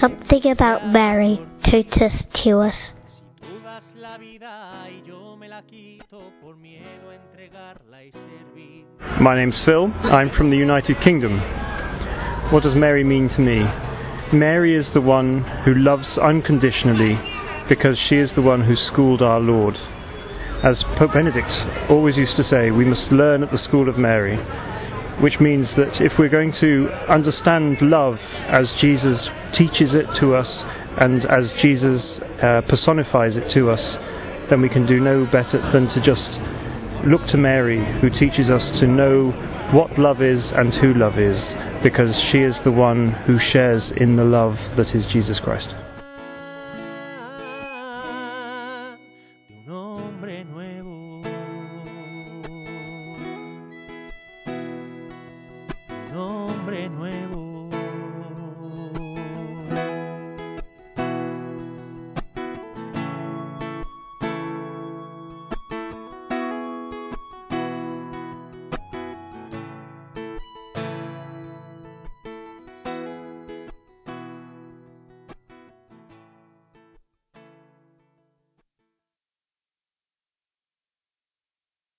Something about Mary totus to us. My name's Phil. I'm from the United Kingdom. What does Mary mean to me? Mary is the one who loves unconditionally because she is the one who schooled our Lord. As Pope Benedict always used to say, we must learn at the school of Mary, which means that if we're going to understand love as Jesus teaches it to us and as Jesus uh, personifies it to us, then we can do no better than to just look to Mary, who teaches us to know what love is and who love is, because she is the one who shares in the love that is Jesus Christ.